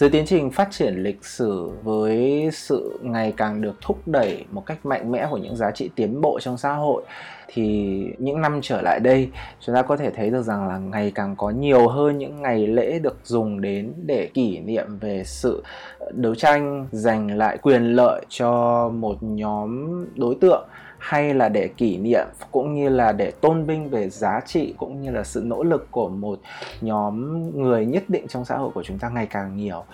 dưới tiến trình phát triển lịch sử với sự ngày càng được thúc đẩy một cách mạnh mẽ của những giá trị tiến bộ trong xã hội, thì những năm trở lại đây, chúng ta có thể thấy được rằng là ngày càng có nhiều hơn những ngày lễ được dùng đến để kỷ niệm về sự đấu tranh giành lại quyền lợi cho một nhóm đối tượng hay là để kỷ niệm, cũng như là để tôn vinh về giá trị, cũng như là sự nỗ lực của một nhóm người nhất định trong xã hội của chúng ta ngày càng nhiều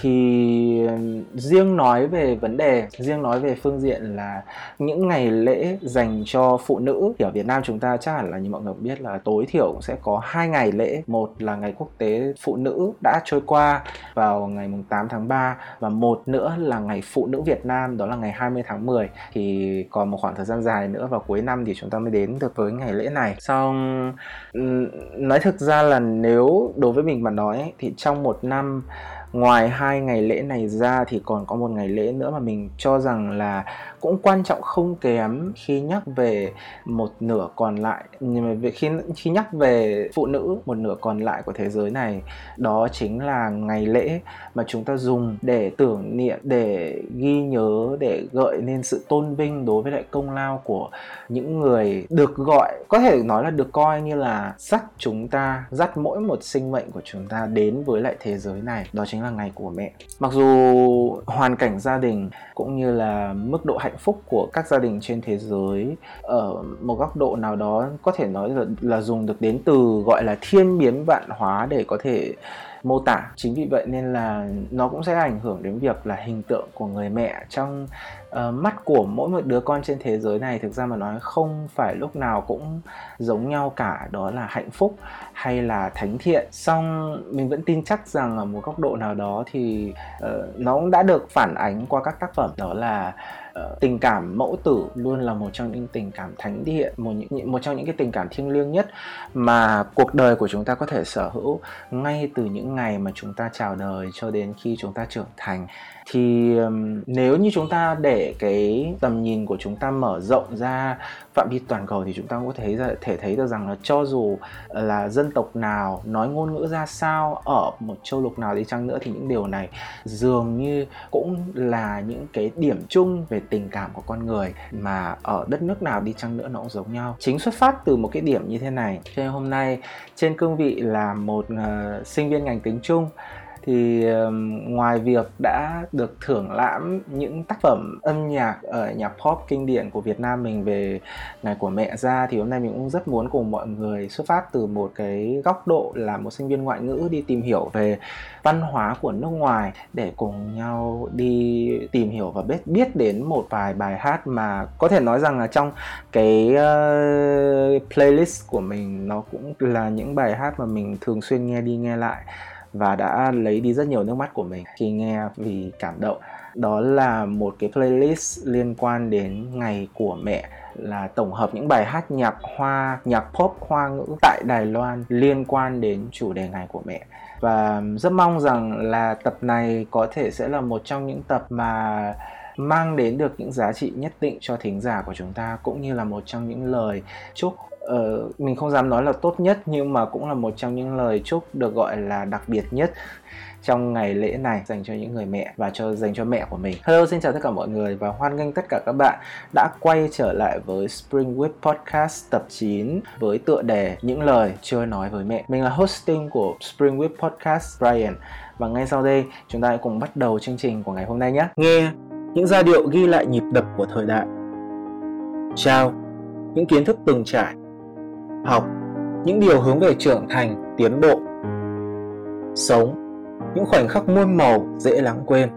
thì riêng nói về vấn đề, riêng nói về phương diện là những ngày lễ dành cho phụ nữ thì ở Việt Nam chúng ta chắc hẳn là như mọi người cũng biết là tối thiểu cũng sẽ có hai ngày lễ. Một là ngày quốc tế phụ nữ đã trôi qua vào ngày 8 tháng 3 và một nữa là ngày phụ nữ Việt Nam, đó là ngày 20 tháng 10 thì còn một khoảng thời gian dài nữa vào cuối năm thì chúng ta mới đến được với ngày lễ này. Xong nói thực ra là nếu đối với mình mà nói thì trong một năm ngoài hai ngày lễ này ra thì còn có một ngày lễ nữa mà mình cho rằng là cũng quan trọng không kém khi nhắc về một nửa còn lại. Nhưng mà khi khi nhắc về phụ nữ, một nửa còn lại của thế giới này, đó chính là ngày lễ mà chúng ta dùng để tưởng niệm, để ghi nhớ, để gợi nên sự tôn vinh đối với lại công lao của những người được gọi, có thể nói là được coi như là dắt chúng ta, dắt mỗi một sinh mệnh của chúng ta đến với lại thế giới này. Đó chính là ngày của mẹ. Mặc dù hoàn cảnh gia đình cũng như là mức độ hạnh hạnh phúc của các gia đình trên thế giới ở một góc độ nào đó có thể nói là, là dùng được đến từ gọi là thiên biến vạn hóa để có thể mô tả. Chính vì vậy nên là nó cũng sẽ ảnh hưởng đến việc là hình tượng của người mẹ trong uh, mắt của mỗi một đứa con trên thế giới này. Thực ra mà nói không phải lúc nào cũng giống nhau cả đó là hạnh phúc hay là thánh thiện. Song mình vẫn tin chắc rằng ở một góc độ nào đó thì uh, nó cũng đã được phản ánh qua các tác phẩm đó là uh, tình cảm mẫu tử luôn là một trong những tình cảm thánh thiện một những một trong những cái tình cảm thiêng liêng nhất mà cuộc đời của chúng ta có thể sở hữu ngay từ những ngày mà chúng ta chào đời cho đến khi chúng ta trưởng thành thì um, nếu như chúng ta để cái tầm nhìn của chúng ta mở rộng ra phạm vi toàn cầu thì chúng ta cũng có thể thể thấy được rằng là cho dù là dân tộc nào nói ngôn ngữ ra sao ở một châu lục nào đi chăng nữa thì những điều này dường như cũng là những cái điểm chung về tình cảm của con người mà ở đất nước nào đi chăng nữa nó cũng giống nhau. Chính xuất phát từ một cái điểm như thế này. Cho nên hôm nay trên cương vị là một uh, sinh viên ngành tiếng trung thì ngoài việc đã được thưởng lãm những tác phẩm âm nhạc ở nhạc pop kinh điển của Việt Nam mình về ngày của mẹ ra thì hôm nay mình cũng rất muốn cùng mọi người xuất phát từ một cái góc độ là một sinh viên ngoại ngữ đi tìm hiểu về văn hóa của nước ngoài để cùng nhau đi tìm hiểu và biết biết đến một vài bài hát mà có thể nói rằng là trong cái uh, playlist của mình nó cũng là những bài hát mà mình thường xuyên nghe đi nghe lại và đã lấy đi rất nhiều nước mắt của mình. Khi nghe vì cảm động, đó là một cái playlist liên quan đến ngày của mẹ, là tổng hợp những bài hát nhạc hoa, nhạc pop, hoa ngữ tại Đài Loan liên quan đến chủ đề ngày của mẹ. Và rất mong rằng là tập này có thể sẽ là một trong những tập mà mang đến được những giá trị nhất định cho thính giả của chúng ta, cũng như là một trong những lời chúc uh, mình không dám nói là tốt nhất nhưng mà cũng là một trong những lời chúc được gọi là đặc biệt nhất trong ngày lễ này dành cho những người mẹ và cho dành cho mẹ của mình. Hello xin chào tất cả mọi người và hoan nghênh tất cả các bạn đã quay trở lại với Spring Week Podcast tập 9 với tựa đề Những lời chưa nói với mẹ. Mình là hosting của Spring Week Podcast Brian và ngay sau đây chúng ta hãy cùng bắt đầu chương trình của ngày hôm nay nhé. Nghe những giai điệu ghi lại nhịp đập của thời đại. Chào những kiến thức từng trải học, những điều hướng về trưởng thành, tiến bộ. Sống, những khoảnh khắc muôn màu dễ lãng quên.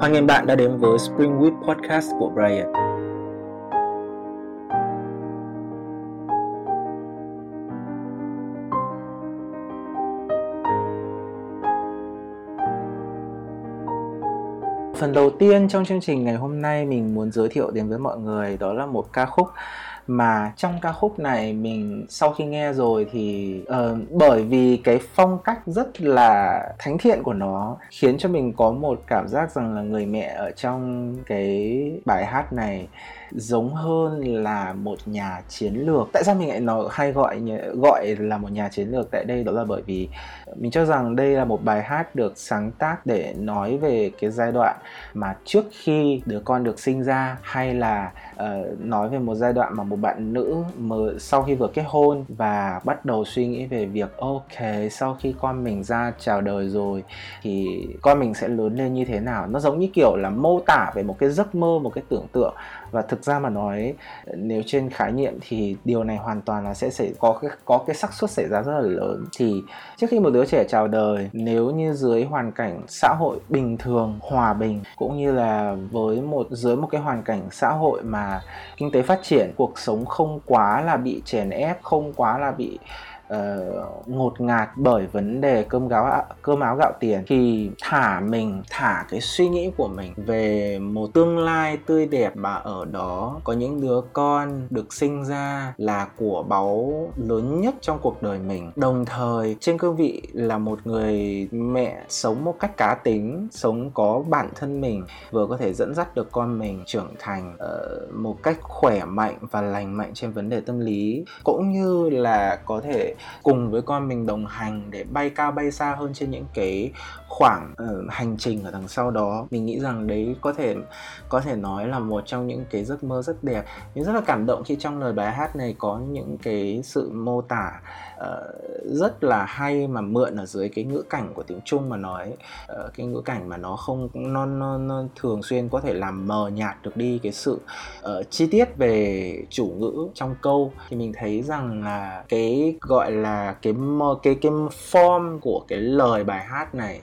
Hoan nghênh bạn đã đến với spring podcast của brian. Phần đầu tiên trong chương trình ngày hôm nay mình muốn giới thiệu đến với mọi người đó là một ca khúc mà trong ca khúc này mình sau khi nghe rồi thì uh, bởi vì cái phong cách rất là thánh thiện của nó khiến cho mình có một cảm giác rằng là người mẹ ở trong cái bài hát này giống hơn là một nhà chiến lược. Tại sao mình lại nói hay gọi gọi là một nhà chiến lược tại đây? Đó là bởi vì mình cho rằng đây là một bài hát được sáng tác để nói về cái giai đoạn mà trước khi đứa con được sinh ra hay là uh, nói về một giai đoạn mà một bạn nữ mà sau khi vừa kết hôn và bắt đầu suy nghĩ về việc, ok, sau khi con mình ra chào đời rồi thì con mình sẽ lớn lên như thế nào? Nó giống như kiểu là mô tả về một cái giấc mơ, một cái tưởng tượng. Và thực ra mà nói, nếu trên khái niệm thì điều này hoàn toàn là sẽ xảy có cái có cái xác suất xảy ra rất là lớn. Thì trước khi một đứa trẻ chào đời, nếu như dưới hoàn cảnh xã hội bình thường, hòa bình, cũng như là với một, dưới một cái hoàn cảnh xã hội mà kinh tế phát triển, cuộc sống không quá là bị chèn ép không quá là bị uh, ngột ngạt bởi vấn đề cơm gáo cơm áo gạo tiền. Thì thả mình thả cái suy nghĩ của mình về một tương lai tươi đẹp mà ở đó có những đứa con được sinh ra là của báu lớn nhất trong cuộc đời mình. Đồng thời trên cương vị là một người mẹ sống một cách cá tính sống có bản thân mình vừa có thể dẫn dắt được con mình trưởng thành uh, một cách khỏe mạnh và lành mạnh trên vấn đề tâm lý cũng như là có thể cùng với con mình đồng hành để bay cao bay xa hơn trên những cái khoảng uh, hành trình ở đằng sau đó. Mình nghĩ rằng đấy có thể có thể nói là một trong những cái giấc mơ rất đẹp. Mình rất là cảm động khi trong lời bài hát này có những cái sự mô tả uh, rất là hay mà mượn ở dưới cái ngữ cảnh của tiếng Trung mà nói. Uh, cái ngữ cảnh mà nó không nó, nó, nó thường xuyên có thể làm mờ nhạt được đi cái sự uh, chi tiết về chủ ngữ trong câu. Thì mình thấy rằng là cái gọi gọi là cái cái cái form của cái lời bài hát này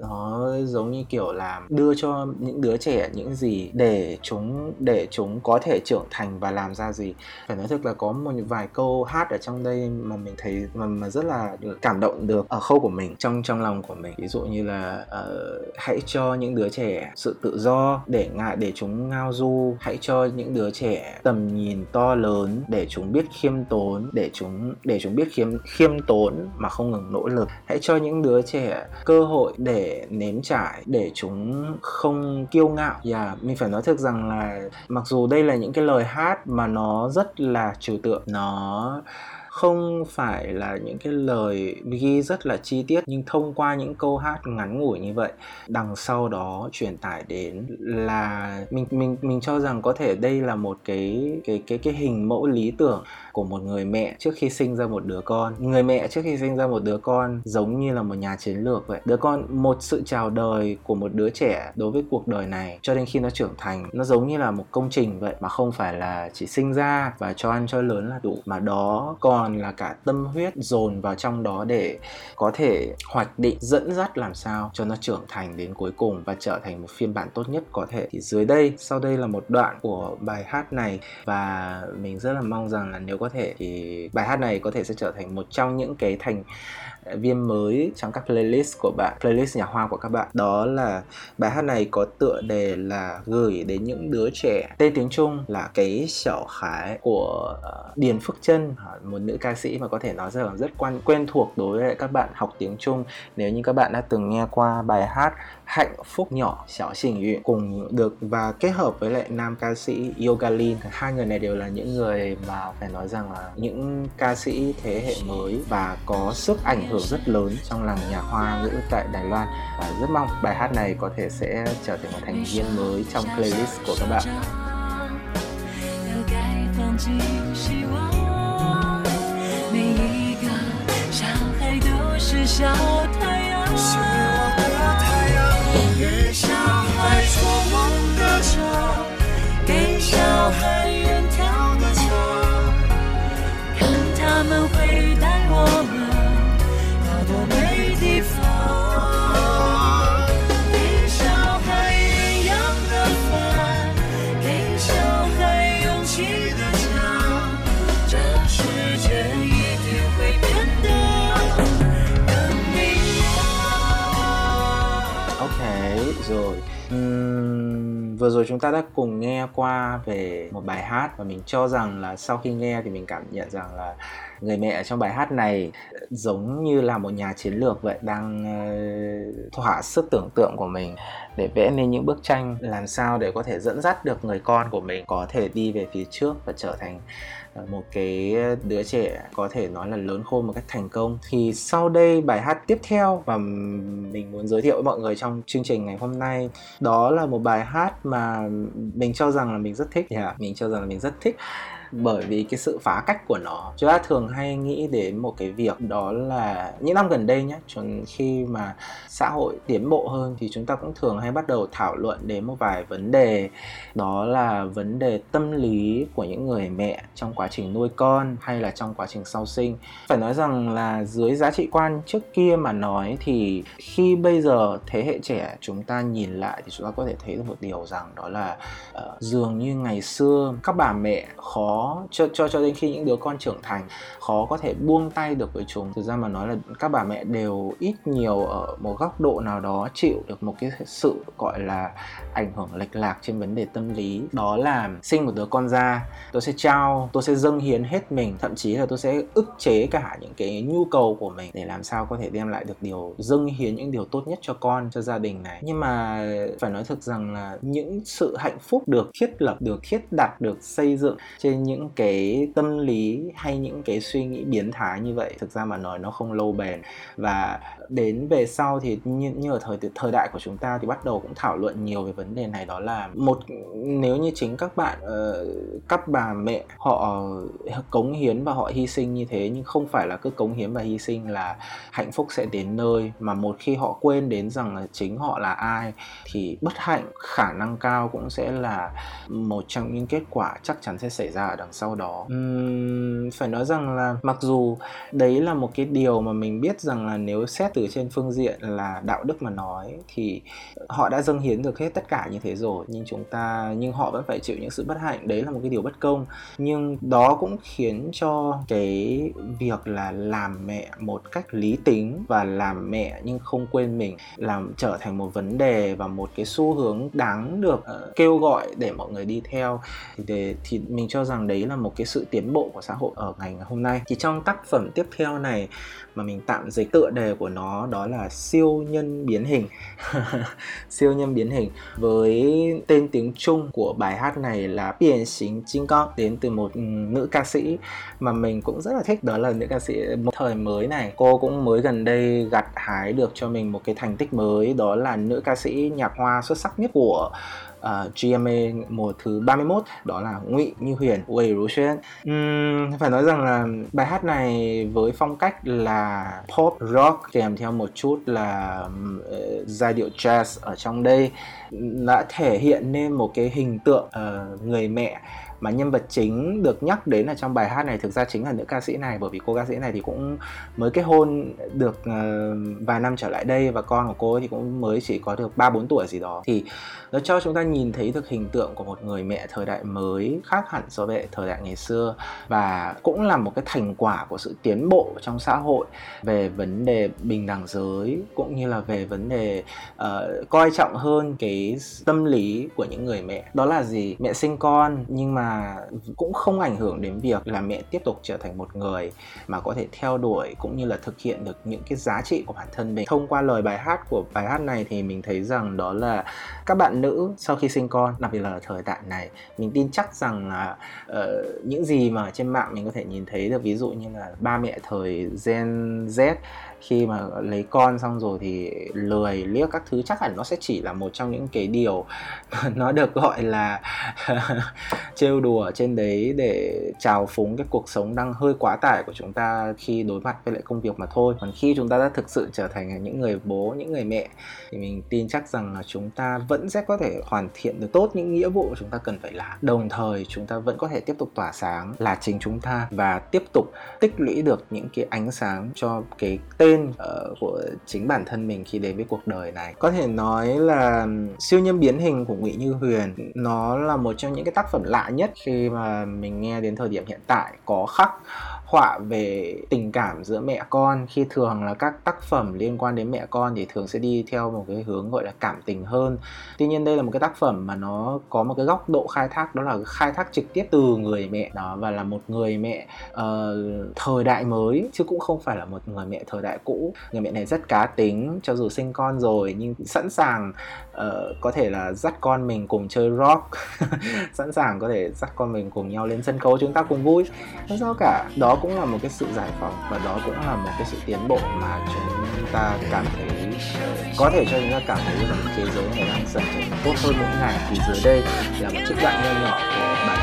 nó giống như kiểu là đưa cho những đứa trẻ những gì để chúng để chúng có thể trưởng thành và làm ra gì. Phải nói thật là có một vài câu hát ở trong đây mà mình thấy mà, mà rất là cảm động được ở khâu của mình trong trong lòng của mình. Ví dụ như là uh, hãy cho những đứa trẻ sự tự do để ngại để chúng ngao du. Hãy cho những đứa trẻ tầm nhìn to lớn để chúng biết khiêm tốn để chúng để chúng biết khiêm khiêm tốn mà không ngừng nỗ lực. Hãy cho những đứa trẻ cơ hội để nếm trải để chúng không kiêu ngạo. Và yeah, mình phải nói thực rằng là mặc dù đây là những cái lời hát mà nó rất là trừu tượng nó không phải là những cái lời ghi rất là chi tiết, nhưng thông qua những câu hát ngắn ngủi như vậy, đằng sau đó truyền tải đến là mình mình mình cho rằng có thể đây là một cái cái cái cái hình mẫu lý tưởng của một người mẹ trước khi sinh ra một đứa con. Người mẹ trước khi sinh ra một đứa con giống như là một nhà chiến lược vậy. Đứa con, một sự chào đời của một đứa trẻ đối với cuộc đời này cho đến khi nó trưởng thành, nó giống như là một công trình vậy mà không phải là chỉ sinh ra và cho ăn cho lớn là đủ. Mà đó còn là cả tâm huyết dồn vào trong đó để có thể hoạch định, dẫn dắt làm sao cho nó trưởng thành đến cuối cùng và trở thành một phiên bản tốt nhất có thể. Thì dưới đây, sau đây là một đoạn của bài hát này và mình rất là mong rằng là nếu có thể thì bài hát này có thể sẽ trở thành một trong những cái thành viên mới trong các playlist của bạn playlist nhà hoa của các bạn. Đó là bài hát này có tựa đề là gửi đến những đứa trẻ. Tên tiếng trung là cái chảo khái của uh, điền phước chân một nữ ca sĩ mà có thể nói rằng rất quan quen thuộc đối với các bạn học tiếng trung. Nếu như các bạn đã từng nghe qua bài hát hạnh phúc nhỏ xảo xỉnh uyển cùng được và kết hợp với lại nam ca sĩ Yogalin hai người này đều là những người mà phải nói rằng là những ca sĩ thế hệ mới và có sức ảnh hưởng rất lớn trong làng nhạc hoa ngữ tại Đài Loan và rất mong bài hát này có thể sẽ trở thành một thành viên mới trong playlist của các bạn. 每一个小孩都是小 Vừa rồi chúng ta đã cùng nghe qua về một bài hát và mình cho rằng là sau khi nghe thì mình cảm nhận rằng là người mẹ trong bài hát này giống như là một nhà chiến lược vậy đang uh, thỏa sức tưởng tượng của mình để vẽ nên những bức tranh làm sao để có thể dẫn dắt được người con của mình có thể đi về phía trước và trở thành Ờ, một cái đứa trẻ có thể nói là lớn khôn một cách thành công. Thì sau đây bài hát tiếp theo mà mình muốn giới thiệu với mọi người trong chương trình ngày hôm nay đó là một bài hát mà mình cho rằng là mình rất thích yeah, mình cho rằng là mình rất thích bởi vì cái sự phá cách của nó. Chúng ta thường hay nghĩ đến một cái việc đó là những năm gần đây nhé khi mà xã hội tiến bộ hơn thì chúng ta cũng thường hay bắt đầu thảo luận đến một vài vấn đề. Đó là vấn đề tâm lý của những người mẹ trong quá trình nuôi con hay là trong quá trình sau sinh. Phải nói rằng là dưới giá trị quan trước kia mà nói thì khi bây giờ thế hệ trẻ chúng ta nhìn lại thì chúng ta có thể thấy được một điều rằng đó là uh, dường như ngày xưa các bà mẹ khó cho cho cho đến khi những đứa con trưởng thành, khó có thể buông tay được với chúng. Thực ra mà nói là các bà mẹ đều ít nhiều ở một góc độ nào đó chịu được một cái sự gọi là ảnh hưởng lệch lạc trên vấn đề tâm lý. Đó là sinh một đứa con ra tôi sẽ trao, tôi sẽ dâng hiến hết mình. Thậm chí là tôi sẽ ức chế cả những cái nhu cầu của mình để làm sao có thể đem lại được điều, dâng hiến những điều tốt nhất cho con, cho gia đình này. Nhưng mà phải nói thực rằng là những sự hạnh phúc được thiết lập, được thiết đặt, được xây dựng trên những cái tâm lý hay những cái suy nghĩ biến thái như vậy. Thực ra mà nói, nó không lâu bền. Và đến về sau thì như, như ở thời thời đại của chúng ta thì bắt đầu cũng thảo luận nhiều về vấn đề này đó là một nếu như chính các bạn uh, các bà mẹ họ cống hiến và họ hy sinh như thế nhưng không phải là cứ cống hiến và hy sinh là hạnh phúc sẽ đến nơi mà một khi họ quên đến rằng là chính họ là ai thì bất hạnh khả năng cao cũng sẽ là một trong những kết quả chắc chắn sẽ xảy ra ở đằng sau đó. Uhm, phải nói rằng là mặc dù đấy là một cái điều mà mình biết rằng là nếu xét từ trên phương diện là đạo đức mà nói thì họ đã dâng hiến được hết tất cả như thế rồi. Nhưng chúng ta nhưng họ vẫn phải chịu những sự bất hạnh. Đấy là một cái điều bất công. Nhưng đó cũng khiến cho cái việc là làm mẹ một cách lý tính và làm mẹ nhưng không quên mình làm trở thành một vấn đề và một cái xu hướng đáng được uh, kêu gọi để mọi người đi theo. Thì để, thì mình cho rằng đấy là một cái sự tiến bộ của xã hội ở ngày hôm nay. Thì trong tác phẩm tiếp theo này mà mình tạm dịch tựa đề của nó đó là siêu nhân biến hình. Siêu nhân biến hình. Với tên tiếng Trung của bài hát này là Biển Xính Chinh Con đến từ một ừ, nữ ca sĩ mà mình cũng rất là thích, đó là nữ ca sĩ một thời mới này. Cô cũng mới gần đây gặt hái được cho mình một cái thành tích mới, đó là nữ ca sĩ nhạc hoa xuất sắc nhất của À, uh, GMA mùa thứ 31 đó là Ngụy Như Huyền Wei Ru Xuan. Uhm, phải nói rằng là bài hát này với phong cách là pop rock kèm theo một chút là uh, giai điệu jazz ở trong đây đã thể hiện nên một cái hình tượng uh, người mẹ mà nhân vật chính được nhắc đến ở trong bài hát này thực ra chính là nữ ca sĩ này bởi vì cô ca sĩ này thì cũng mới kết hôn được uh, vài năm trở lại đây và con của cô thì cũng mới chỉ có được ba bốn tuổi gì đó. Thì nó cho chúng ta nhìn thấy được hình tượng của một người mẹ thời đại mới khác hẳn so với thời đại ngày xưa và cũng là một cái thành quả của sự tiến bộ trong xã hội về vấn đề bình đẳng giới cũng như là về vấn đề uh, coi trọng hơn cái tâm lý của những người mẹ. Đó là gì? Mẹ sinh con nhưng mà cũng không ảnh hưởng đến việc là mẹ tiếp tục trở thành một người mà có thể theo đuổi cũng như là thực hiện được những cái giá trị của bản thân mình. Thông qua lời bài hát của bài hát này thì mình thấy rằng đó là các bạn nữ sau khi sinh con đặc biệt là thời đại này mình tin chắc rằng là uh, những gì mà trên mạng mình có thể nhìn thấy được ví dụ như là ba mẹ thời Gen Z khi mà lấy con xong rồi thì lười liếc các thứ chắc hẳn nó sẽ chỉ là một trong những cái điều nó được gọi là trêu đùa trên đấy để trào phúng cái cuộc sống đang hơi quá tải của chúng ta khi đối mặt với lại công việc mà thôi. Còn khi chúng ta đã thực sự trở thành những người bố những người mẹ thì mình tin chắc rằng là chúng ta vẫn sẽ có thể hoàn thiện được tốt những nghĩa vụ chúng ta cần phải làm. Đồng thời chúng ta vẫn có thể tiếp tục tỏa sáng là chính chúng ta và tiếp tục tích lũy được những cái ánh sáng cho cái tên tên uh, của chính bản thân mình khi đến với cuộc đời này. Có thể nói là siêu nhân biến hình của ngụy như huyền nó là một trong những cái tác phẩm lạ nhất khi mà mình nghe đến thời điểm hiện tại có khắc họa về tình cảm giữa mẹ con khi thường là các tác phẩm liên quan đến mẹ con thì thường sẽ đi theo một cái hướng gọi là cảm tình hơn. Tuy nhiên đây là một cái tác phẩm mà nó có một cái góc độ khai thác đó là khai thác trực tiếp từ người mẹ đó và là một người mẹ uh, thời đại mới chứ cũng không phải là một người mẹ thời đại cũ. Người mẹ này rất cá tính cho dù sinh con rồi nhưng sẵn sàng uh, có thể là dắt con mình cùng chơi rock. Sẵn sàng có thể dắt con mình cùng nhau lên sân khấu chúng ta cùng vui. Không sao cả. Đó cũng là một cái sự giải phóng và đó cũng là một cái sự tiến bộ mà chúng ta cảm thấy có thể cho chúng ta cảm thấy rằng thế giới này đang dần trở nên tốt hơn mỗi ngày. Thì dưới đây là một trích đoạn nho nhỏ của bài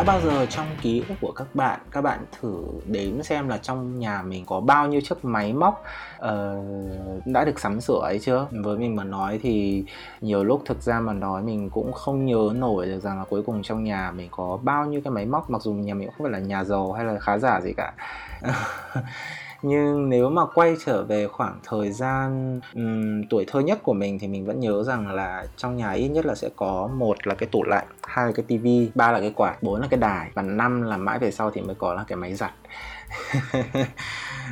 đã bao giờ trong ký ức của các bạn các bạn thử đếm xem là trong nhà mình có bao nhiêu chiếc máy móc uh, đã được sắm sửa ấy chưa? Với mình mà nói thì nhiều lúc thực ra mà nói mình cũng không nhớ nổi được rằng là cuối cùng trong nhà mình có bao nhiêu cái máy móc mặc dù nhà mình cũng không phải là nhà giàu hay là khá giả gì cả. nhưng nếu mà quay trở về khoảng thời gian um, tuổi thơ nhất của mình thì mình vẫn nhớ rằng là trong nhà ít nhất là sẽ có một là cái tủ lạnh hai là cái tivi ba là cái quạt bốn là cái đài và năm là mãi về sau thì mới có là cái máy giặt.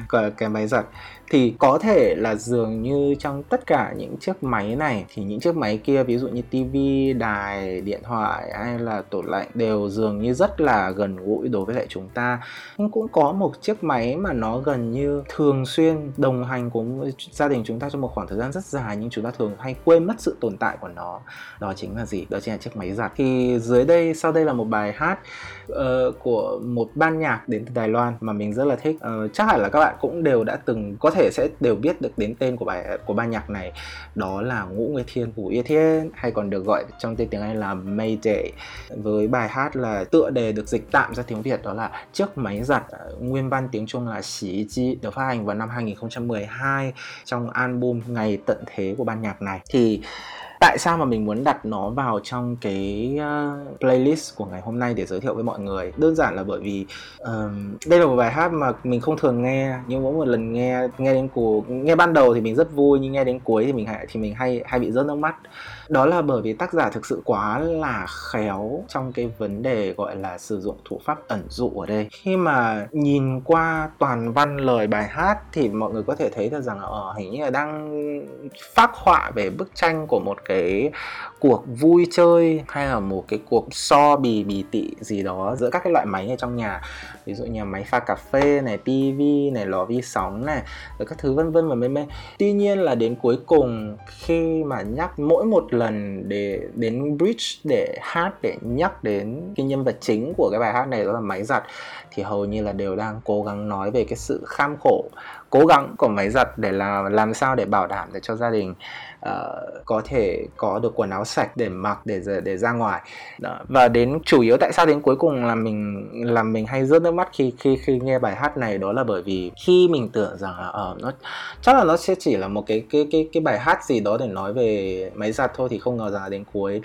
Cái máy giặt thì có thể là dường như trong tất cả những chiếc máy này thì những chiếc máy kia ví dụ như tivi đài điện thoại hay là tủ lạnh đều dường như rất là gần gũi đối với lại chúng ta. Nhưng cũng có một chiếc máy mà nó gần như thường xuyên đồng hành cùng gia đình chúng ta trong một khoảng thời gian rất dài nhưng chúng ta thường hay quên mất sự tồn tại của nó. Đó chính là gì? Đó chính là chiếc máy giặt. Thì dưới đây sau đây là một bài hát uh, của một ban nhạc đến từ Đài Loan mà mình rất là thích. Uh, chắc hẳn là các bạn cũng đều đã từng có thể sẽ đều biết được đến tên của bài, của ban nhạc này. Đó là Ngũ Nguyệt Thiên Vũ Yên Thiên, hay còn được gọi trong tên tiếng Anh là Mayday với bài hát là tựa đề được dịch tạm ra tiếng Việt, đó là chiếc máy giặt, nguyên văn tiếng Trung là Xí Chi, được phát hành vào năm 2012 trong album Ngày Tận Thế của ban nhạc này. Thì tại sao mà mình muốn đặt nó vào trong cái uh, playlist của ngày hôm nay để giới thiệu với mọi người? Đơn giản là bởi vì um, đây là một bài hát mà mình không thường nghe nhưng mỗi một lần nghe nghe đến cuối nghe ban đầu thì mình rất vui nhưng nghe đến cuối thì mình thì mình hay hay bị rớt nước mắt đó là bởi vì tác giả thực sự quá là khéo trong cái vấn đề gọi là sử dụng thủ pháp ẩn dụ ở đây. Khi mà nhìn qua toàn văn lời bài hát thì mọi người có thể thấy được rằng ở ờ, hình như là đang phác họa về bức tranh của một cái cuộc vui chơi hay là một cái cuộc so bì bì tị gì đó giữa các cái loại máy ở trong nhà. Ví dụ như máy pha cà phê này tivi này, lò vi sóng này, rồi các thứ vân vân và mê mê. Tuy nhiên là đến cuối cùng khi mà nhắc mỗi một lần để đến bridge để hát, để nhắc đến cái nhân vật chính của cái bài hát này đó là máy giặt, thì hầu như là đều đang cố gắng nói về cái sự kham khổ, cố gắng của máy giặt để là làm sao để bảo đảm để cho gia đình uh, có thể có được quần áo sạch để mặc để để ra ngoài Đó. và đến chủ yếu tại sao đến cuối cùng là mình là mình hay rớt nước mắt khi khi khi nghe bài hát này đó là bởi vì khi mình tưởng rằng là ở uh, nó chắc là nó sẽ chỉ là một cái cái cái cái bài hát gì đó để nói về máy giặt thôi thì không ngờ rằng là đến cuối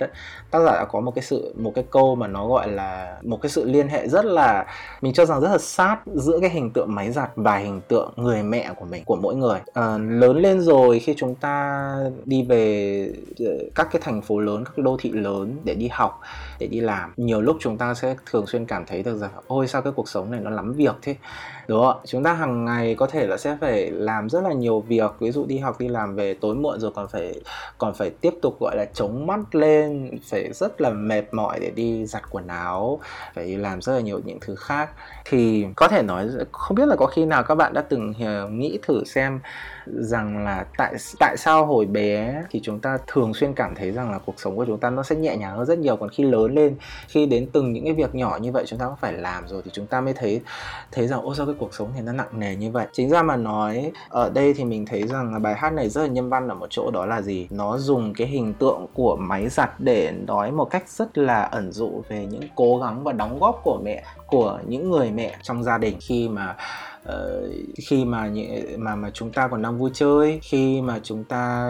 tác giả đã có một cái sự một cái câu mà nó gọi là một cái sự liên hệ rất là mình cho rằng rất là sát giữa cái hình tượng máy giặt và hình tượng người mẹ của mình của mỗi người à, lớn lên rồi khi chúng ta đi về ờ, các cái thành phố lớn, các cái đô thị lớn để đi học để đi làm. Nhiều lúc chúng ta sẽ thường xuyên cảm thấy được rằng, ôi, sao cái cuộc sống này nó lắm việc thế? Đúng không chúng ta hàng ngày có thể là sẽ phải làm rất là nhiều việc. Ví dụ đi học, đi làm về tối muộn rồi còn phải còn phải tiếp tục, gọi là, chống mắt lên, phải rất là mệt mỏi để đi giặt quần áo, phải đi làm rất là nhiều những thứ khác. Thì có thể nói không biết là có khi nào các bạn đã từng ờ, nghĩ thử xem rằng là tại tại sao hồi bé bé thì chúng ta thường xuyên cảm thấy rằng là cuộc sống của chúng ta nó sẽ nhẹ nhàng hơn rất nhiều, còn khi lớn lên. Khi đến từng những cái việc nhỏ như vậy chúng ta cũng phải làm rồi thì chúng ta mới thấy thấy rằng ôi sao cái cuộc sống thì nó nặng nề như vậy. Chính ra mà nói, ở đây thì mình thấy rằng là bài hát này rất là nhân văn ở một chỗ đó là gì? Nó dùng cái hình tượng của máy giặt để nói một cách rất là ẩn dụ về những cố gắng và đóng góp của mẹ, của những người mẹ trong gia đình. Khi mà uh, khi mà mà mà chúng ta còn đang vui chơi khi mà chúng ta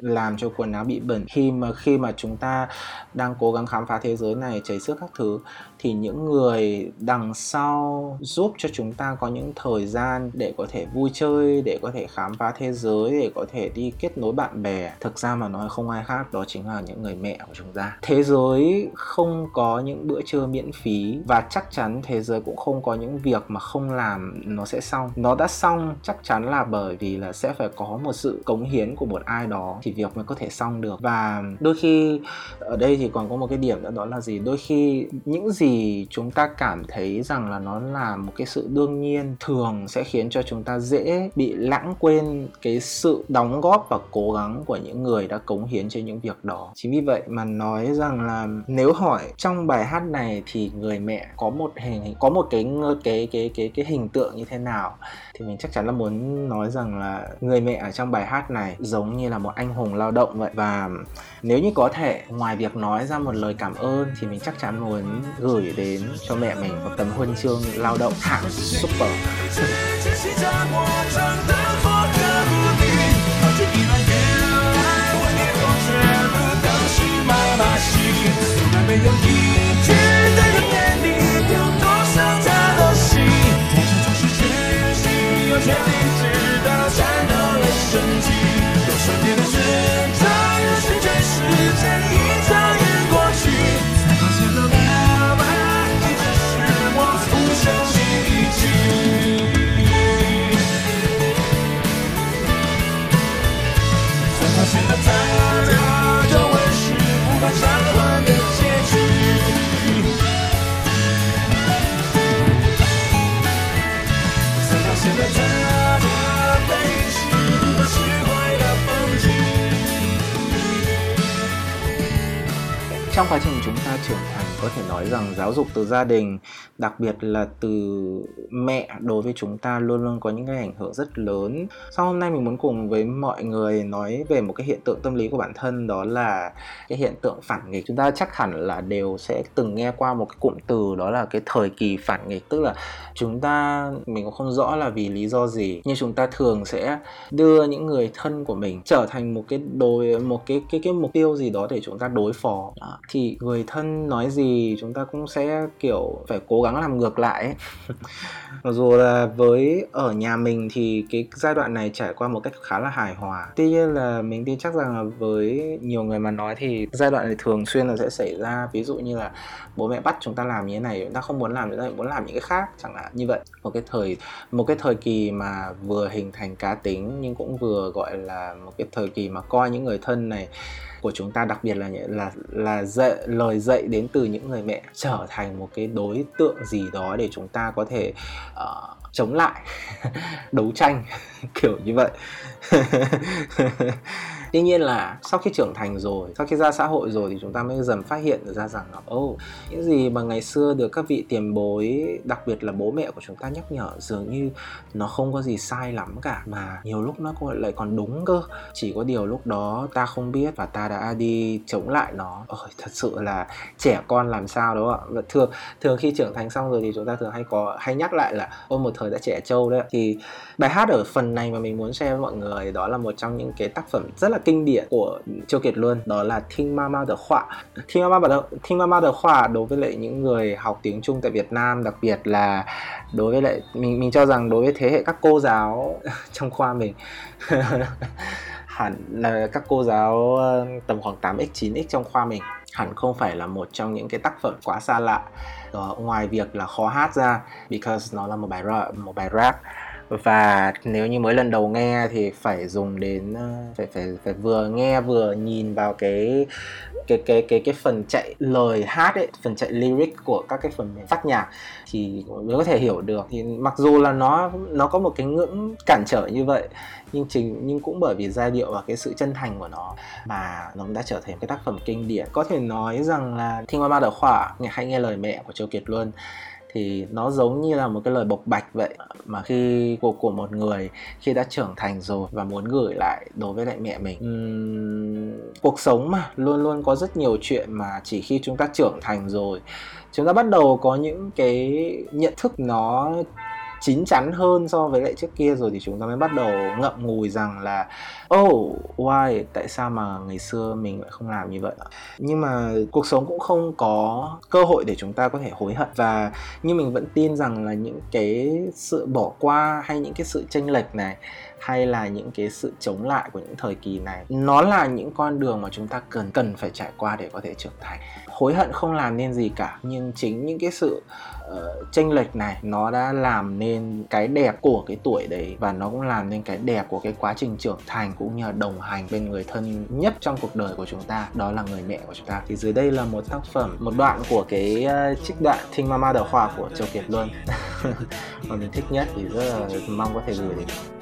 làm cho quần áo bị bẩn khi mà khi mà chúng ta đang cố gắng khám phá thế giới này chảy xước các thứ thì những người đằng sau giúp cho chúng ta có những thời gian để có thể vui chơi, để có thể khám phá thế giới, để có thể đi kết nối bạn bè. Thực ra mà nói không ai khác, đó chính là những người mẹ của chúng ta. Thế giới không có những bữa trưa miễn phí và chắc chắn thế giới cũng không có những việc mà không làm nó sẽ xong. Nó đã xong, chắc chắn là bởi vì là sẽ phải có một sự cống hiến của một ai đó thì việc mới có thể xong được. Và đôi khi ở đây thì còn có một cái điểm nữa, đó là gì? Đôi khi những gì chúng ta cảm thấy rằng là nó là một cái sự đương nhiên thường sẽ khiến cho chúng ta dễ bị lãng quên cái sự đóng góp và cố gắng của những người đã cống hiến cho những việc đó. Chính vì vậy mà nói rằng là nếu hỏi trong bài hát này thì người mẹ có một hình, có một cái cái cái cái cái hình tượng như thế nào thì mình chắc chắn là muốn nói rằng là người mẹ ở trong bài hát này giống như là một anh hùng lao động vậy. Và nếu như có thể, ngoài việc nói ra một lời cảm ơn thì mình chắc chắn muốn gửi đến cho mẹ mình một tấm huân chương lao động hạng super Yeah. trong quá trình chúng ta trưởng thành, có thể nói rằng giáo dục từ gia đình đặc biệt là từ mẹ đối với chúng ta luôn luôn có những cái ảnh hưởng rất lớn. Sau hôm nay mình muốn cùng với mọi người nói về một cái hiện tượng tâm lý của bản thân, đó là cái hiện tượng phản nghịch. Chúng ta chắc hẳn là đều sẽ từng nghe qua một cái cụm từ, đó là cái thời kỳ phản nghịch. Tức là chúng ta, mình cũng không rõ là vì lý do gì, nhưng chúng ta thường sẽ đưa những người thân của mình trở thành một cái đối, một cái cái cái mục tiêu gì đó để chúng ta đối phó. Đó. thì người thân nói gì chúng ta cũng sẽ, kiểu, phải cố gắng làm ngược lại ấy. mặc dù là với ở nhà mình thì cái giai đoạn này trải qua một cách khá là hài hòa. Tuy nhiên là mình tin chắc rằng là với nhiều người mà nói thì giai đoạn này thường xuyên là sẽ xảy ra. Ví dụ như là bố mẹ bắt chúng ta làm như thế này, chúng ta không muốn làm chúng ta muốn làm những cái khác, chẳng hạn như vậy. Một cái thời, một cái thời kỳ mà vừa hình thành cá tính nhưng cũng vừa, gọi là, một cái thời kỳ mà coi những người thân này của chúng ta đặc biệt là là là dạy lời dạy đến từ những người mẹ trở thành một cái đối tượng gì đó để chúng ta có thể uh, chống lại đấu tranh kiểu như vậy. tuy nhiên là sau khi trưởng thành rồi sau khi ra xã hội rồi thì chúng ta mới dần phát hiện ra rằng là ô oh, những gì mà ngày xưa được các vị tiền bối đặc biệt là bố mẹ của chúng ta nhắc nhở dường như nó không có gì sai lắm cả mà nhiều lúc nó lại còn đúng cơ. Chỉ có điều lúc đó ta không biết và ta đã đi chống lại nó. Ôi thật sự là trẻ con làm sao đúng không ạ? Thường thường khi trưởng thành xong rồi thì chúng ta thường hay có hay nhắc lại là ôi một thời đã trẻ trâu đấy thì bài hát ở phần này mà mình muốn share với mọi người đó là một trong những cái tác phẩm rất là kinh điển của Châu Kiệt Luân đó là Thinh Mama de Họa. Thinh Mama de Thinh Mama de Họa đối với lại những người học tiếng Trung tại Việt Nam đặc biệt là đối với lại mình mình cho rằng đối với thế hệ các cô giáo trong khoa mình hẳn là các cô giáo ờ, tầm khoảng 8x 9x trong khoa mình hẳn không phải là một trong những cái tác phẩm quá xa lạ. Đó, ngoài việc là khó hát ra because nó là một bài rap, một bài rap và nếu như mới lần đầu nghe thì phải dùng đến ờ, phải phải phải vừa nghe vừa nhìn vào cái cái cái cái cái phần chạy lời hát ấy, phần chạy lyric của các cái phần phát nhạc thì mới có thể hiểu được. Thì mặc dù là nó nó có một cái ngưỡng cản trở như vậy, nhưng chính, nhưng cũng bởi vì giai điệu và cái sự chân thành của nó mà nó đã trở thành cái tác phẩm kinh điển. Có thể nói rằng là Thiên Hoa Ma Đờ Khỏa, nghe hãy nghe lời mẹ của Châu Kiệt Luân thì nó giống như là một cái lời bộc bạch vậy. Mà khi của của một người khi đã trưởng thành rồi và muốn gửi lại đối với lại mẹ mình uhm, cuộc sống mà luôn luôn có rất nhiều chuyện mà chỉ khi chúng ta trưởng thành rồi chúng ta bắt đầu có những cái nhận thức nó chín chắn hơn so với lại trước kia rồi thì chúng ta mới bắt đầu ngậm ngùi rằng là oh why? Tại sao mà ngày xưa mình lại không làm như vậy? Nhưng mà cuộc sống cũng không có cơ hội để chúng ta có thể hối hận. Và nhưng mình vẫn tin rằng là những cái sự bỏ qua hay những cái sự tranh lệch này, hay là những cái sự chống lại của những thời kỳ này, nó là những con đường mà chúng ta cần cần phải trải qua để có thể trưởng thành. Hối hận không làm nên gì cả, nhưng chính những cái sự Ờ, uh, tranh lệch này nó đã làm nên cái đẹp của cái tuổi đấy và nó cũng làm nên cái đẹp của cái quá trình trưởng thành cũng như là đồng hành bên người thân nhất trong cuộc đời của chúng ta đó là người mẹ của chúng ta. Thì dưới đây là một tác phẩm một đoạn của cái uh, trích đoạn Thinh Mama Đờ Hoa của Châu Kiệt Luân mà mình thích nhất thì rất là mong có thể gửi đến.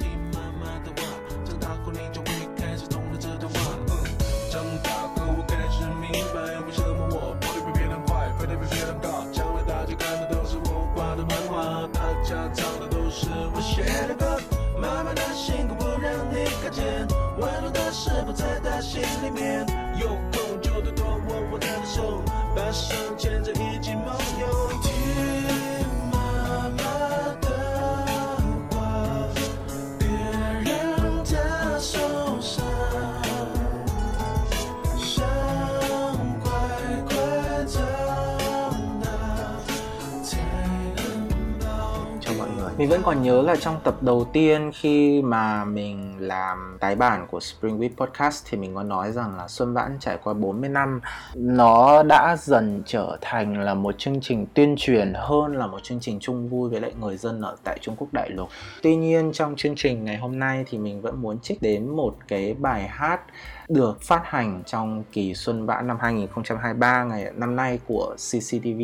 Vẫn còn nhớ là trong tập đầu tiên khi mà mình làm tái bản của Spring Week Podcast thì mình có nói rằng là Xuân Vãn trải qua 40 năm, nó đã dần trở thành là một chương trình tuyên truyền hơn là một chương trình chung vui với lại người dân ở tại Trung Quốc đại lục. Tuy nhiên trong chương trình ngày hôm nay thì mình vẫn muốn trích đến một cái bài hát được phát hành trong kỳ Xuân Vãn năm 2023 ngày năm nay của CCTV.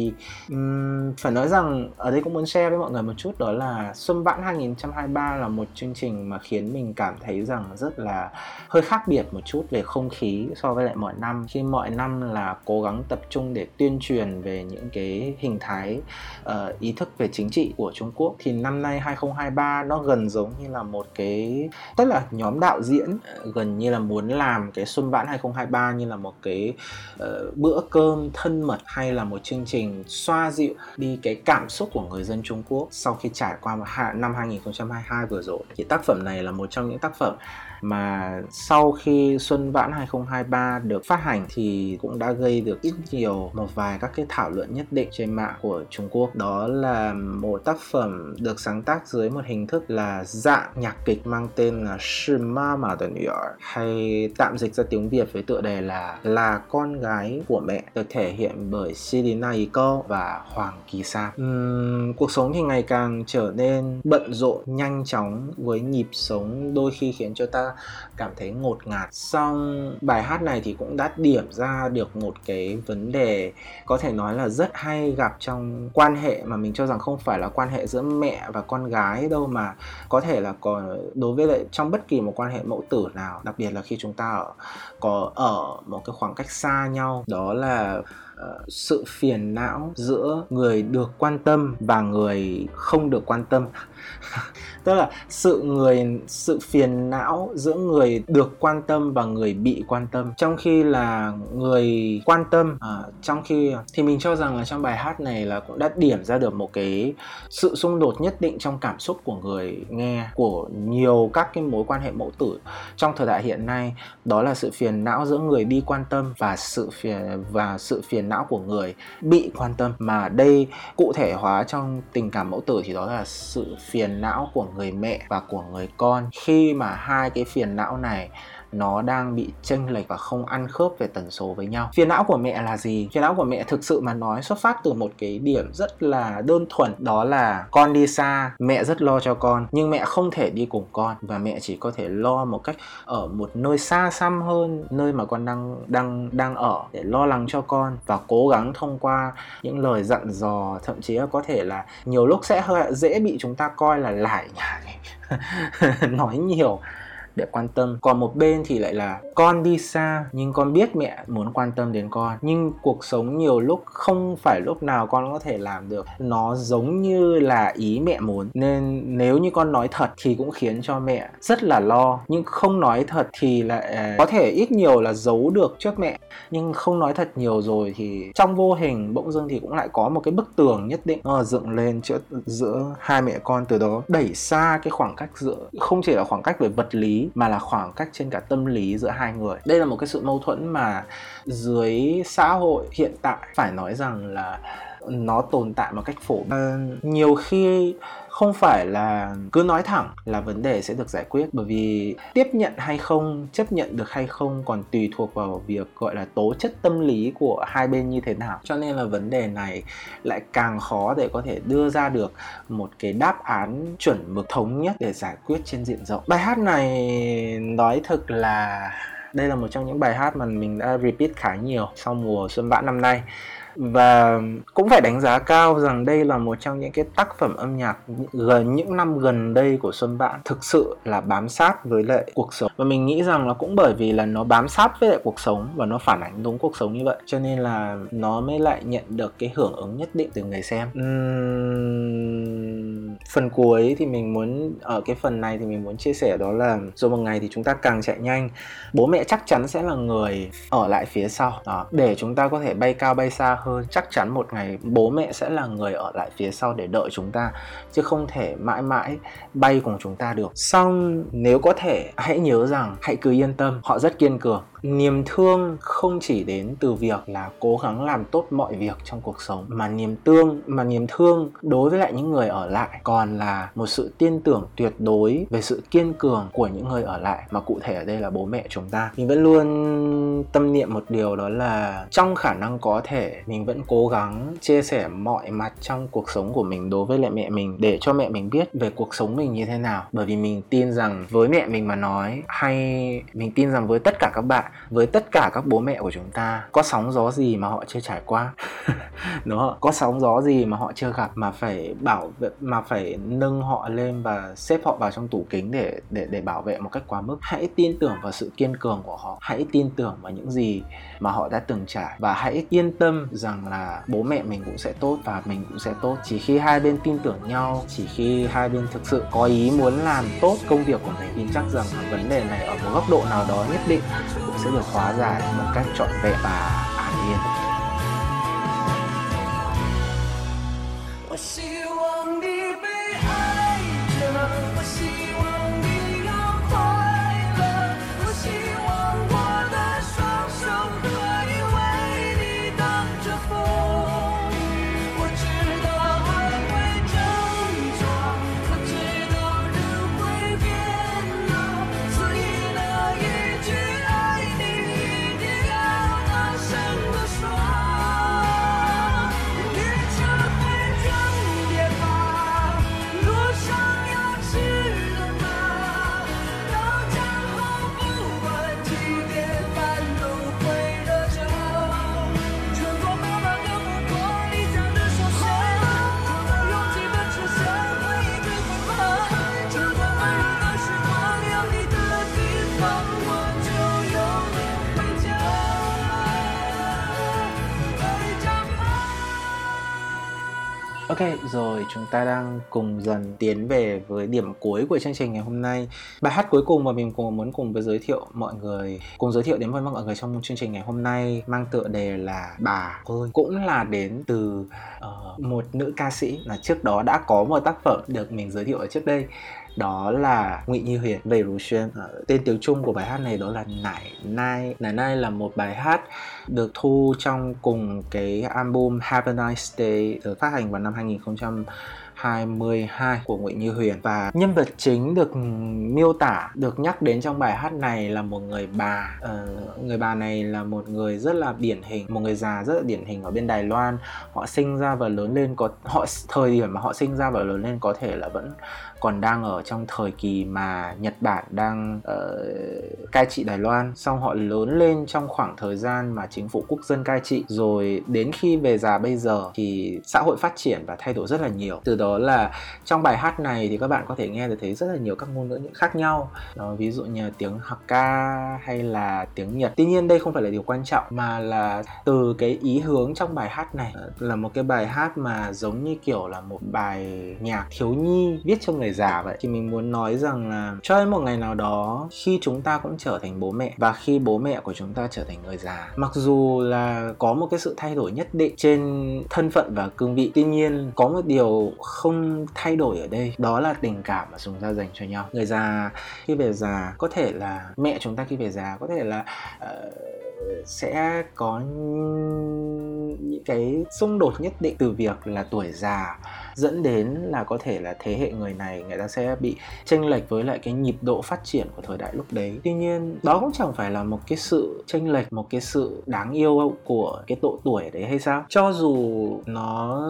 Uhm, phải nói rằng ở đây cũng muốn share với mọi người một chút đó là Xuân Vãn 2023 là một chương trình mà khiến mình cảm thấy rằng rất là hơi khác biệt một chút về không khí so với lại mọi năm. Khi mọi năm là cố gắng tập trung để tuyên truyền về những cái hình thái uh, ý thức về chính trị của Trung Quốc thì năm nay 2023 nó gần giống như là một cái tức là nhóm đạo diễn ờ, gần như là muốn làm cái Xuân Vãn 2023 như là một cái uh, bữa cơm thân mật hay là một chương trình xoa dịu đi cái cảm xúc của người dân Trung Quốc sau khi trải qua năm 2022 vừa rồi. Thì tác phẩm này là một trong những tác phẩm mà sau khi Xuân Vãn 2023 được phát hành thì cũng đã gây được ít nhiều một vài các cái thảo luận nhất định trên mạng của Trung Quốc đó là một tác phẩm được sáng tác dưới một hình thức là dạng nhạc kịch mang tên là Sư Ma Mà Tần hay tạm dịch ra tiếng Việt với tựa đề là là con gái của mẹ được thể hiện bởi Selina Iko và Hoàng Kỳ Sa. Uhm, cuộc sống thì ngày càng trở nên bận rộn nhanh chóng với nhịp sống đôi khi khiến cho ta cảm thấy ngột ngạt. Xong bài hát này thì cũng đã điểm ra được một cái vấn đề có thể nói là rất hay gặp trong quan hệ mà mình cho rằng không phải là quan hệ giữa mẹ và con gái đâu, mà có thể là còn đối với lại trong bất kỳ một quan hệ mẫu tử nào, đặc biệt là khi chúng ta ở, có ở một cái khoảng cách xa nhau. Đó là Ờ, sự phiền não giữa người được quan tâm và người không được quan tâm. Tức là sự người sự phiền não giữa người được quan tâm và người bị quan tâm. Trong khi là người quan tâm à, trong khi thì mình cho rằng là trong bài hát này là cũng đã điểm ra được một cái sự xung đột nhất định trong cảm xúc của người nghe của nhiều các cái mối quan hệ mẫu tử trong thời đại hiện nay. Đó là sự phiền não giữa người đi quan tâm và sự phiền và sự phiền não của người bị quan tâm. Mà đây cụ thể hóa trong tình cảm mẫu tử thì đó là sự phiền não của người mẹ và của người con. Khi mà hai cái phiền não này nó đang bị chênh lệch và không ăn khớp về tần số với nhau. Phiền não của mẹ là gì? Phiền não của mẹ thực sự mà nói xuất phát từ một cái điểm rất là đơn thuần, đó là con đi xa, mẹ rất lo cho con, nhưng mẹ không thể đi cùng con và mẹ chỉ có thể lo một cách ở một nơi xa xăm hơn nơi mà con đang đang đang ở để lo lắng cho con và cố gắng thông qua những lời dặn dò, thậm chí là có thể là nhiều lúc sẽ hơi dễ bị chúng ta coi là lải nhải. Nói nhiều để quan tâm. Còn một bên thì lại là con đi xa nhưng con biết mẹ muốn quan tâm đến con. Nhưng cuộc sống nhiều lúc không phải lúc nào con có thể làm được. Nó giống như là ý mẹ muốn. Nên nếu như con nói thật thì cũng khiến cho mẹ rất là lo. Nhưng không nói thật thì lại à, có thể ít nhiều là giấu được trước mẹ. Nhưng không nói thật nhiều rồi thì trong vô hình bỗng dưng thì cũng lại có một cái bức tường nhất định. Ờ, dựng lên giữa, giữa hai mẹ con từ đó. Đẩy xa cái khoảng cách giữa không chỉ là khoảng cách về vật lý mà là khoảng cách trên cả tâm lý giữa hai người. Đây là một cái sự mâu thuẫn mà dưới xã hội hiện tại phải nói rằng là nó tồn tại một cách phổ biến. Ờ, nhiều khi không phải là cứ nói thẳng là vấn đề sẽ được giải quyết, bởi vì tiếp nhận hay không, chấp nhận được hay không còn tùy thuộc vào việc, gọi là, tố chất tâm lý của hai bên như thế nào. Cho nên là vấn đề này lại càng khó để có thể đưa ra được một cái đáp án chuẩn mực thống nhất để giải quyết trên diện rộng. Bài hát này nói thực là đây là một trong những bài hát mà mình đã repeat khá nhiều sau mùa xuân vãn năm nay và cũng phải đánh giá cao rằng đây là một trong những cái tác phẩm âm nhạc gần những năm gần đây của Xuân Vãn thực sự là bám sát với lại cuộc sống. Và mình nghĩ rằng là cũng bởi vì là nó bám sát với lại cuộc sống và nó phản ánh đúng cuộc sống như vậy cho nên là nó mới lại nhận được cái hưởng ứng nhất định từ người xem. Uhm, phần cuối thì mình muốn ở cái phần này thì mình muốn chia sẻ đó là rồi một ngày thì chúng ta càng chạy nhanh, bố mẹ chắc chắn sẽ là người ở lại phía sau. Đó, để chúng ta có thể bay cao bay xa hơn, chắc chắn một ngày bố mẹ sẽ là người ở lại phía sau để đợi chúng ta, chứ không thể mãi mãi bay cùng chúng ta được. Xong, nếu có thể, hãy nhớ rằng hãy cứ yên tâm, họ rất kiên cường niềm thương không chỉ đến từ việc là cố gắng làm tốt mọi việc trong cuộc sống, mà niềm thương mà niềm thương đối với lại những người ở lại còn là một sự tin tưởng tuyệt đối về sự kiên cường của những người ở lại. Mà cụ thể ở đây là bố mẹ chúng ta. Mình vẫn luôn tâm niệm một điều đó là trong khả năng có thể, mình vẫn cố gắng chia sẻ mọi mặt trong cuộc sống của mình đối với lại mẹ mình để cho mẹ mình biết về cuộc sống mình như thế nào. Bởi vì mình tin rằng với mẹ mình mà nói, hay mình tin rằng với tất cả các bạn với tất cả các bố mẹ của chúng ta, có sóng gió gì mà họ chưa trải qua? Đúng không? Có sóng gió gì mà họ chưa gặp mà phải bảo vệ, mà phải nâng họ lên và xếp họ vào trong tủ kính để để để bảo vệ một cách quá mức? Hãy tin tưởng vào sự kiên cường của họ. Hãy tin tưởng vào những gì mà họ đã từng trải. Và hãy yên tâm rằng là bố mẹ mình cũng sẽ tốt và mình cũng sẽ tốt. Chỉ khi hai bên tin tưởng nhau, chỉ khi hai bên thực sự có ý muốn làm tốt công việc của mình, tin chắc rằng vấn đề này ở một góc độ nào đó nhất định cũng sẽ được hóa giải một cách trọn vẹn và an yên. Ok rồi chúng ta đang cùng dần tiến về với điểm cuối của chương trình ngày hôm nay. Bài hát cuối cùng mà mình cùng muốn cùng với giới thiệu mọi người cùng giới thiệu đến với mọi người trong chương trình ngày hôm nay mang tựa đề là bà ơi. Cũng là đến từ uh, một nữ ca sĩ là trước đó đã có một tác phẩm được mình giới thiệu ở trước đây đó là Ngụy Như Huyền về Rú Xuyên. Ờ, tên tiếng Trung của bài hát này đó là Nải Nai. Nải Nai là một bài hát được thu trong cùng cái album Have a Nice Day được phát hành vào năm 2000 22 của Nguyễn Như Huyền. Và nhân vật chính được miêu tả được nhắc đến trong bài hát này là một người bà. Uh, người bà này là một người rất là điển hình một người già rất là điển hình ở bên Đài Loan. Họ sinh ra và lớn lên có họ thời điểm mà họ sinh ra và lớn lên có thể là vẫn còn đang ở trong thời kỳ mà Nhật Bản đang uh, cai trị Đài Loan. Xong họ lớn lên trong khoảng thời gian mà chính phủ quốc dân cai trị. Rồi đến khi về già bây giờ thì xã hội phát triển và thay đổi rất là nhiều. Từ đó là trong bài hát này thì các bạn có thể nghe được thấy rất là nhiều các ngôn ngữ khác nhau. Đó, ví dụ như tiếng Hakka hay là tiếng Nhật. Tuy nhiên đây không phải là điều quan trọng mà là từ cái ý hướng trong bài hát này ờ, là một cái bài hát mà giống như kiểu là một bài nhạc thiếu nhi viết cho người già vậy. Thì mình muốn nói rằng là cho đến một ngày nào đó khi chúng ta cũng trở thành bố mẹ và khi bố mẹ của chúng ta trở thành người già mặc dù là có một cái sự thay đổi nhất định trên thân phận và cương vị tuy nhiên có một điều không thay đổi ở đây đó là tình cảm mà chúng ta dành cho nhau. Người già khi về già có thể là mẹ chúng ta khi về già có thể là uh, sẽ có những cái xung đột nhất định từ việc là tuổi già dẫn đến là có thể là thế hệ người này, người ta sẽ bị chênh lệch với lại cái nhịp độ phát triển của thời đại lúc đấy tuy nhiên, đó cũng chẳng phải là một cái sự chênh lệch, một cái sự đáng yêu của cái độ tuổi đấy hay sao cho dù nó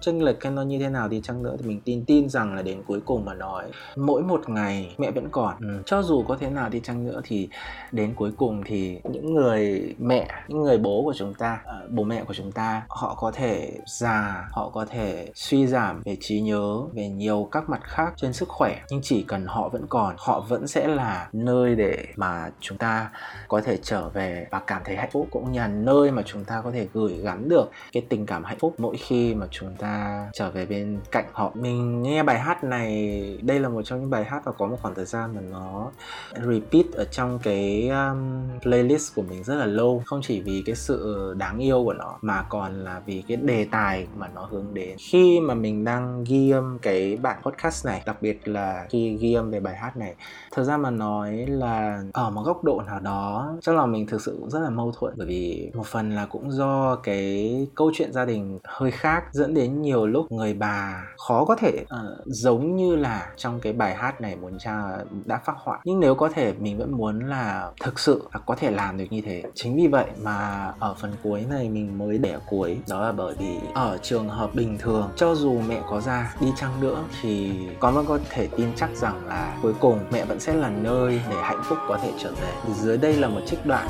chênh lệch hay nó như thế nào thì chăng nữa thì mình tin tin rằng là đến cuối cùng mà nói, mỗi một ngày mẹ vẫn còn ừ. cho dù có thế nào thì chăng nữa thì đến cuối cùng thì những người mẹ, những người bố của chúng ta à, bố mẹ của chúng ta, họ có thể già, họ có thể suy giảm cảm về trí nhớ về nhiều các mặt khác trên sức khỏe. Nhưng chỉ cần họ vẫn còn họ vẫn sẽ là nơi để mà chúng ta có thể trở về và cảm thấy hạnh phúc cũng như là nơi mà chúng ta có thể gửi gắm được cái tình cảm hạnh phúc mỗi khi mà chúng ta trở về bên cạnh họ. Mình nghe bài hát này đây là một trong những bài hát và có một khoảng thời gian mà nó repeat ở trong cái um, playlist của mình rất là lâu. Không chỉ vì cái sự đáng yêu của nó mà còn là vì cái đề tài mà nó hướng đến. Khi mà mình đang ghi âm cái bản podcast này đặc biệt là khi ghi âm về bài hát này. Thật ra mà nói là ở một góc độ nào đó chắc là mình thực sự cũng rất là mâu thuẫn. Bởi vì một phần là cũng do cái câu chuyện gia đình hơi khác dẫn đến nhiều lúc người bà khó có thể uh, giống như là trong cái bài hát này muốn cha đã phát họa. Nhưng nếu có thể mình vẫn muốn là thực sự là có thể làm được như thế. Chính vì vậy mà ở phần cuối này mình mới để cuối. Đó là bởi vì ở trường hợp bình thường cho dù mẹ có ra đi chăng nữa thì con vẫn có thể tin chắc rằng là cuối cùng mẹ vẫn sẽ là nơi để hạnh phúc có thể trở về. Dưới đây là một trích đoạn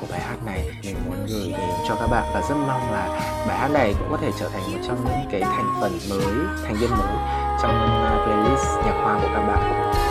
của bài hát này mình muốn gửi đến cho các bạn và rất mong là bài hát này cũng có thể trở thành một trong những cái thành phần mới, thành viên mới trong à, playlist nhạc hoa của các bạn.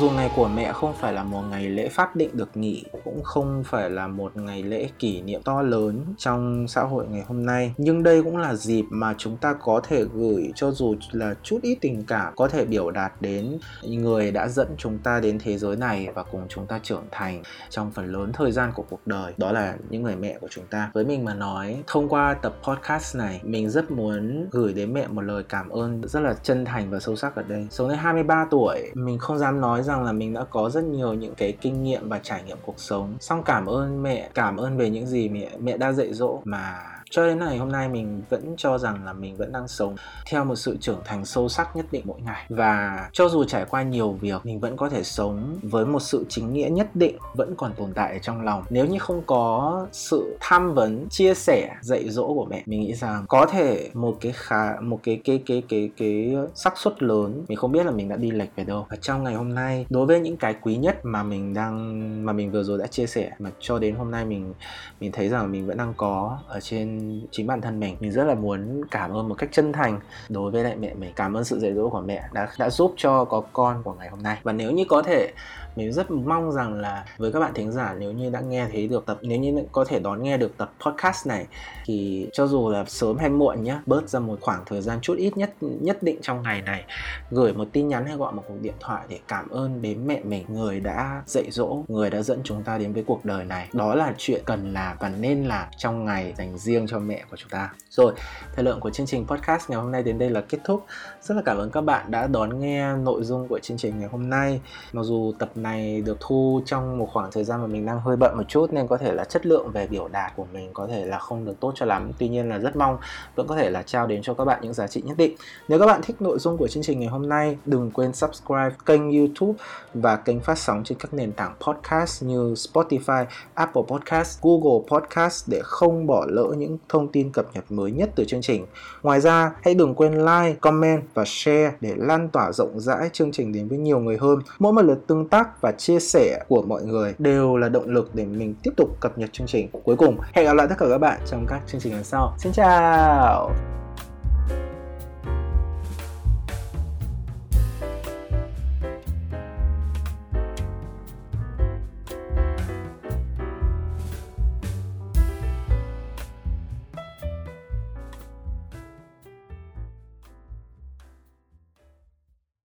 Dù ngày của mẹ không phải là một ngày lễ pháp định được nghỉ, cũng không phải là một ngày lễ kỷ niệm to lớn trong xã hội ngày hôm nay. Nhưng đây cũng là dịp mà chúng ta có thể gửi, cho dù là chút ít tình cảm, có thể biểu đạt đến người đã dẫn chúng ta đến thế giới này và cùng chúng ta trưởng thành trong phần lớn thời gian của cuộc đời. Đó là những người mẹ của chúng ta. Với mình mà nói, thông qua tập podcast này, mình rất muốn gửi đến mẹ một lời cảm ơn rất là chân thành và sâu sắc ở đây. Sống đến 23 tuổi, mình không dám nói rằng rằng là mình đã có rất nhiều những cái kinh nghiệm và trải nghiệm cuộc sống. Xong cảm ơn mẹ, cảm ơn về những gì mẹ mẹ đã dạy dỗ mà cho đến ngày hôm nay mình vẫn cho rằng là mình vẫn đang sống theo một sự trưởng thành sâu sắc nhất định mỗi ngày. Và cho dù trải qua nhiều việc, mình vẫn có thể sống với một sự chính nghĩa nhất định vẫn còn tồn tại ở trong lòng. Nếu như không có sự tham vấn, chia sẻ, dạy dỗ của mẹ, mình nghĩ rằng có thể một cái khá, một cái cái cái cái cái xác suất lớn, mình không biết là mình đã đi lệch về đâu. Và trong ngày hôm nay, đối với những cái quý nhất mà mình đang, mà mình vừa rồi đã chia sẻ, mà cho đến hôm nay mình mình thấy rằng mình vẫn đang có ở trên chính bản thân mình. Mình rất là muốn cảm ơn một cách chân thành đối với lại mẹ mình. Cảm ơn sự dạy dỗ của mẹ đã đã giúp cho có con của ngày hôm nay. Và nếu như có thể mình rất mong rằng là với các bạn thính giả nếu như đã nghe thấy được tập, nếu như có thể đón nghe được tập podcast này, thì cho dù là sớm hay muộn nhé bớt ra một khoảng thời gian chút ít nhất nhất định trong ngày này, gửi một tin nhắn hay gọi một cuộc điện thoại để cảm ơn đến mẹ mình, người đã dạy dỗ, người đã dẫn chúng ta đến với cuộc đời này. Đó là chuyện cần làm và nên làm trong ngày dành riêng cho mẹ của chúng ta. Rồi, thời lượng của chương trình podcast ngày hôm nay đến đây là kết thúc. Rất là cảm ơn các bạn đã đón nghe nội dung của chương trình ngày hôm nay. Mặc dù tập này được thu trong một khoảng thời gian mà mình đang hơi bận một chút nên có thể là chất lượng về biểu đạt của mình có thể là không được tốt cho lắm tuy nhiên là rất mong vẫn có thể là trao đến cho các bạn những giá trị nhất định nếu các bạn thích nội dung của chương trình ngày hôm nay đừng quên subscribe kênh youtube và kênh phát sóng trên các nền tảng podcast như Spotify, Apple Podcast, Google Podcast để không bỏ lỡ những thông tin cập nhật mới nhất từ chương trình. Ngoài ra, hãy đừng quên like, comment và share để lan tỏa rộng rãi chương trình đến với nhiều người hơn. Mỗi một lượt tương tác và chia sẻ của mọi người đều là động lực để mình tiếp tục cập nhật chương trình. Cuối cùng, hẹn gặp lại tất cả các bạn trong các chương trình lần sau. Xin chào!